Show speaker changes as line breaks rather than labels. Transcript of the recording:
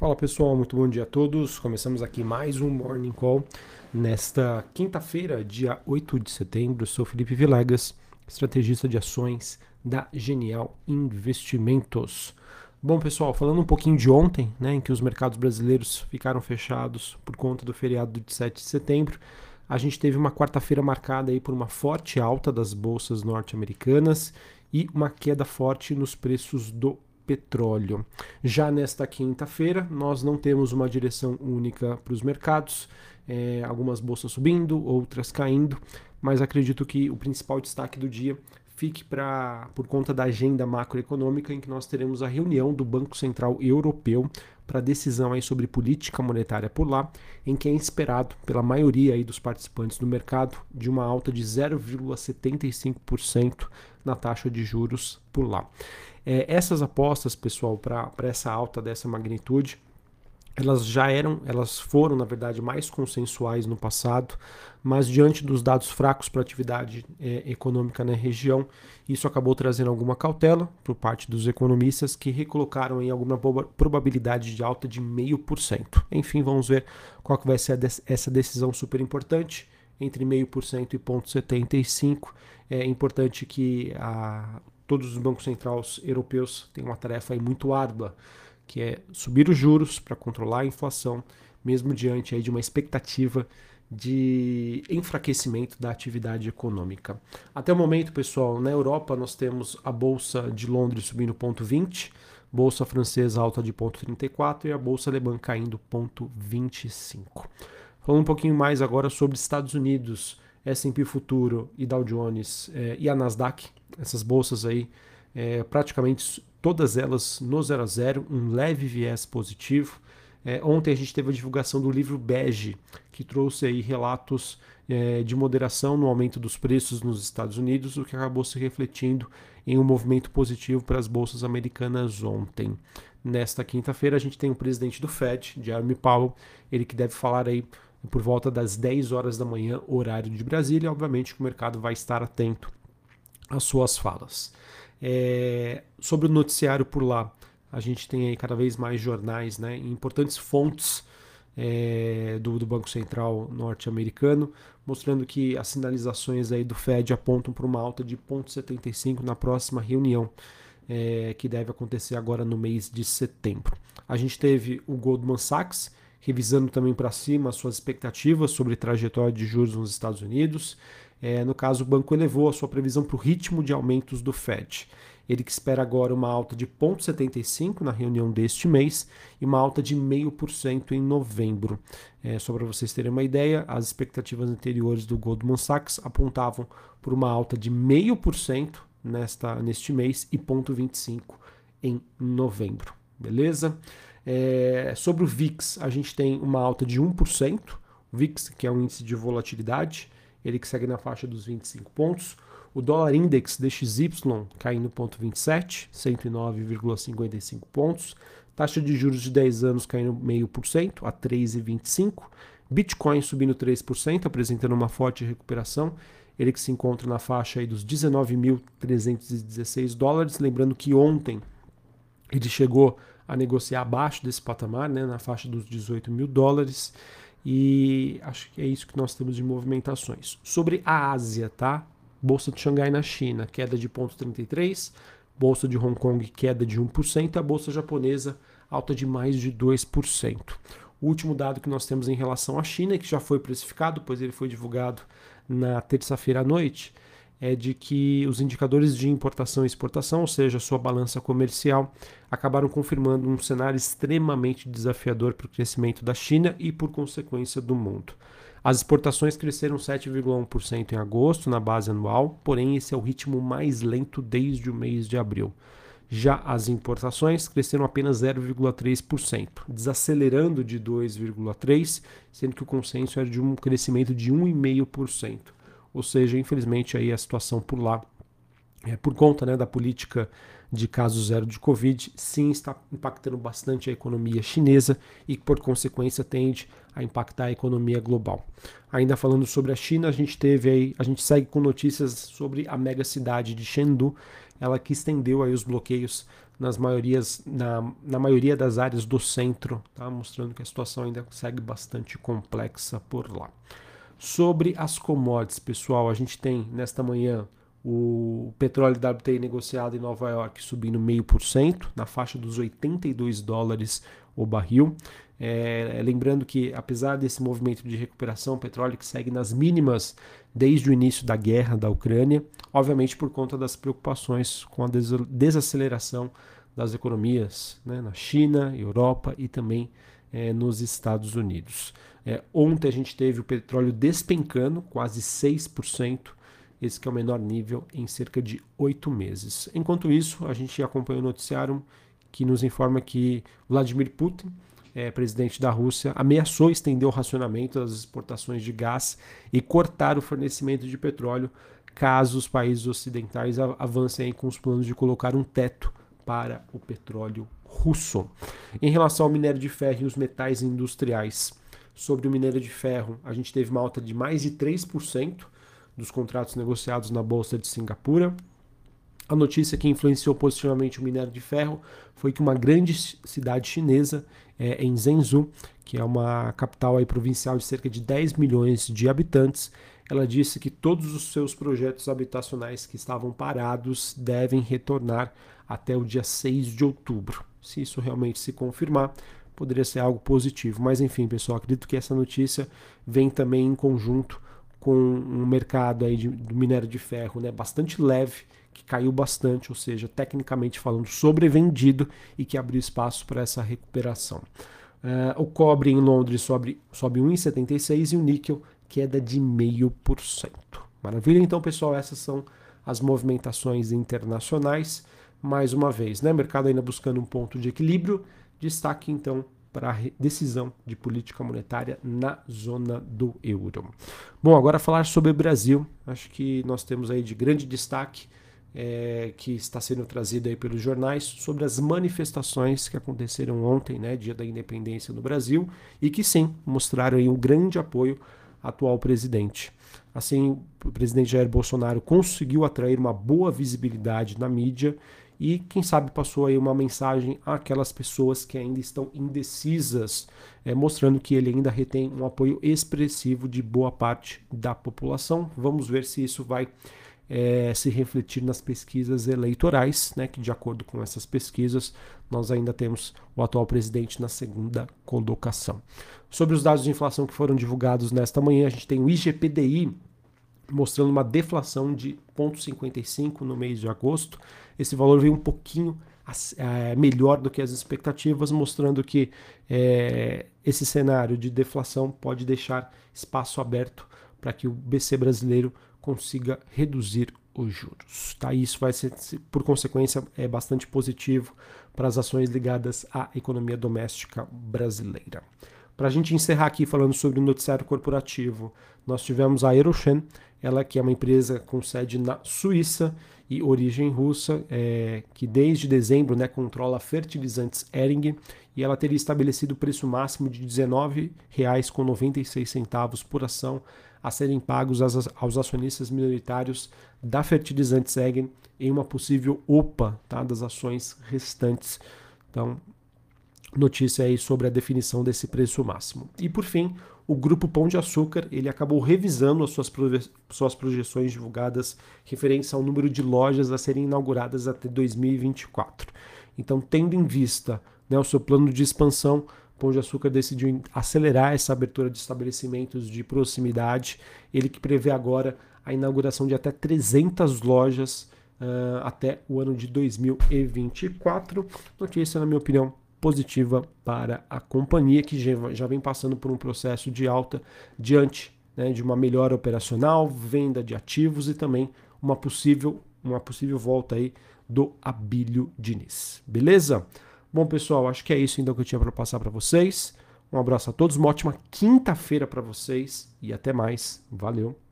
Fala pessoal, muito bom dia a todos. Começamos aqui mais um Morning Call nesta quinta-feira, dia 8 de setembro. sou Felipe Vilegas, estrategista de ações da Genial Investimentos. Bom pessoal, falando um pouquinho de ontem, né, em que os mercados brasileiros ficaram fechados por conta do feriado de 7 de setembro, a gente teve uma quarta-feira marcada aí por uma forte alta das bolsas norte-americanas e uma queda forte nos preços do petróleo. Já nesta quinta-feira, nós não temos uma direção única para os mercados, é, algumas bolsas subindo, outras caindo, mas acredito que o principal destaque do dia fique para por conta da agenda macroeconômica em que nós teremos a reunião do Banco Central Europeu para decisão aí sobre política monetária por lá, em que é esperado pela maioria aí dos participantes do mercado de uma alta de 0,75% na taxa de juros por lá. É, essas apostas, pessoal, para essa alta dessa magnitude, elas já eram, elas foram, na verdade, mais consensuais no passado, mas diante dos dados fracos para atividade é, econômica na região, isso acabou trazendo alguma cautela por parte dos economistas que recolocaram em alguma probabilidade de alta de 0,5%. Enfim, vamos ver qual que vai ser essa decisão super importante entre 0,5% e 0,75%. É importante que a, todos os bancos centrais europeus têm uma tarefa muito árdua, que é subir os juros para controlar a inflação, mesmo diante aí de uma expectativa de enfraquecimento da atividade econômica. Até o momento, pessoal, na Europa nós temos a bolsa de Londres subindo 0,20, bolsa francesa alta de 0,34 e a bolsa alemã caindo 0,25. Falando um pouquinho mais agora sobre Estados Unidos, S&P Futuro e Dow Jones eh, e a Nasdaq, essas bolsas aí, é, praticamente todas elas no 0 a 0, um leve viés positivo. É, ontem a gente teve a divulgação do livro Bege, que trouxe aí relatos é, de moderação no aumento dos preços nos Estados Unidos, o que acabou se refletindo em um movimento positivo para as bolsas americanas ontem. Nesta quinta-feira a gente tem o presidente do Fed, Jeremy Powell, ele que deve falar aí por volta das 10 horas da manhã, horário de Brasília. Obviamente que o mercado vai estar atento às suas falas. É, sobre o noticiário por lá, a gente tem aí cada vez mais jornais, né, importantes fontes é, do, do, Banco Central norte-americano, mostrando que as sinalizações aí do Fed apontam para uma alta de 0,75 na próxima reunião, é, que deve acontecer agora no mês de setembro. A gente teve o Goldman Sachs, revisando também para cima as suas expectativas sobre trajetória de juros nos Estados Unidos. É, no caso, o banco elevou a sua previsão para o ritmo de aumentos do Fed. Ele que espera agora uma alta de 0,75 na reunião deste mês e uma alta de 0,5% em novembro. É, só para vocês terem uma ideia, as expectativas anteriores do Goldman Sachs apontavam por uma alta de 0,5% nesta, neste mês e 0,25% em novembro. Beleza? É, sobre o VIX, a gente tem uma alta de 1%, o VIX, que é um índice de volatilidade, ele que segue na faixa dos 25 pontos. O dólar index DXY caindo 0,27, 109,55 pontos. Taxa de juros de 10 anos caindo 0,5% a 3,25. Bitcoin subindo 3%, apresentando uma forte recuperação. Ele que se encontra na faixa dos 19.316 dólares. Lembrando que ontem ele chegou a negociar abaixo desse patamar, né, na faixa dos 18 mil dólares. E acho que é isso que nós temos de movimentações. Sobre a Ásia, tá? Bolsa de Xangai na China, queda de 0,33%. Bolsa de Hong Kong, queda de 1%. A bolsa japonesa, alta de mais de 2%. O último dado que nós temos em relação à China, que já foi precificado, pois ele foi divulgado na terça-feira à noite, é de que os indicadores de importação e exportação, ou seja, sua balança comercial, acabaram confirmando um cenário extremamente desafiador para o crescimento da China e, por consequência, do mundo. As exportações cresceram 7,1% em agosto na base anual, porém esse é o ritmo mais lento desde o mês de abril. Já as importações cresceram apenas 0,3%, desacelerando de 2,3%, sendo que o consenso era de um crescimento de 1,5%. Ou seja, infelizmente aí a situação por lá, é, por conta né, da política de caso zero de Covid, sim está impactando bastante a economia chinesa e, por consequência, tende a impactar a economia global. Ainda falando sobre a China, a gente teve aí, a gente segue com notícias sobre a mega cidade de Chengdu, ela que estendeu aí os bloqueios nas maiorias, na, na maioria das áreas do centro, tá? mostrando que a situação ainda segue bastante complexa por lá. Sobre as commodities, pessoal, a gente tem nesta manhã o petróleo WTI negociado em Nova York subindo 0,5%, na faixa dos 82 dólares o barril. É, lembrando que, apesar desse movimento de recuperação, o petróleo que segue nas mínimas desde o início da guerra da Ucrânia, obviamente por conta das preocupações com a desaceleração das economias né, na China, Europa e também é, nos Estados Unidos. É, ontem a gente teve o petróleo despencando quase 6%, esse que é o menor nível em cerca de oito meses. Enquanto isso, a gente acompanha o noticiário que nos informa que Vladimir Putin, é, presidente da Rússia, ameaçou estender o racionamento das exportações de gás e cortar o fornecimento de petróleo caso os países ocidentais avancem com os planos de colocar um teto para o petróleo russo. Em relação ao minério de ferro e os metais industriais, sobre o minério de ferro, a gente teve uma alta de mais de 3% dos contratos negociados na Bolsa de Singapura. A notícia que influenciou positivamente o minério de ferro foi que uma grande cidade chinesa, é, em Zhengzhou, que é uma capital aí provincial de cerca de 10 milhões de habitantes, ela disse que todos os seus projetos habitacionais que estavam parados devem retornar até o dia 6 de outubro. Se isso realmente se confirmar, poderia ser algo positivo. Mas enfim, pessoal, acredito que essa notícia vem também em conjunto com um mercado aí de, do minério de ferro né, bastante leve, que caiu bastante, ou seja, tecnicamente falando, sobrevendido e que abriu espaço para essa recuperação. Uh, o cobre em Londres sobe, sobe 1,76 e o níquel queda de 0,5%. Maravilha? Então, pessoal, essas são as movimentações internacionais. Mais uma vez, né? Mercado ainda buscando um ponto de equilíbrio. Destaque então para a decisão de política monetária na zona do euro. Bom, agora falar sobre o Brasil. Acho que nós temos aí de grande destaque é, que está sendo trazido aí pelos jornais sobre as manifestações que aconteceram ontem, né, dia da independência no Brasil, e que sim mostraram aí um grande apoio ao atual presidente. Assim, o presidente Jair Bolsonaro conseguiu atrair uma boa visibilidade na mídia e quem sabe passou aí uma mensagem àquelas pessoas que ainda estão indecisas, é, mostrando que ele ainda retém um apoio expressivo de boa parte da população. Vamos ver se isso vai é, se refletir nas pesquisas eleitorais, né, que de acordo com essas pesquisas nós ainda temos o atual presidente na segunda colocação. Sobre os dados de inflação que foram divulgados nesta manhã, a gente tem o IGPDI mostrando uma deflação de 0,55 no mês de agosto. Esse valor veio um pouquinho é, melhor do que as expectativas, mostrando que é, esse cenário de deflação pode deixar espaço aberto para que o BC brasileiro consiga reduzir os juros. Tá? Isso vai ser, por consequência, é bastante positivo para as ações ligadas à economia doméstica brasileira. Para a gente encerrar aqui falando sobre o noticiário corporativo, nós tivemos a Aeroshen, ela que é uma empresa com sede na Suíça e origem russa, é, que desde dezembro né, controla fertilizantes Ering e ela teria estabelecido o preço máximo de R$ 19,96 por ação a serem pagos aos acionistas minoritários da Fertilizantes Ering em uma possível OPA tá, das ações restantes. Então, notícia aí sobre a definição desse preço máximo. E por fim, o grupo Pão de Açúcar ele acabou revisando as suas, proje suas projeções divulgadas referentes ao número de lojas a serem inauguradas até 2024. Então, tendo em vista né, o seu plano de expansão, Pão de Açúcar decidiu acelerar essa abertura de estabelecimentos de proximidade. Ele que prevê agora a inauguração de até 300 lojas uh, até o ano de 2024. Notícia, na minha opinião, positiva para a companhia, que já vem passando por um processo de alta diante né, de uma melhora operacional, venda de ativos e também uma possível, uma possível volta aí do Abílio Diniz. Beleza? Bom, pessoal, acho que é isso então que eu tinha para passar para vocês. Um abraço a todos, uma ótima quinta-feira para vocês e até mais. Valeu!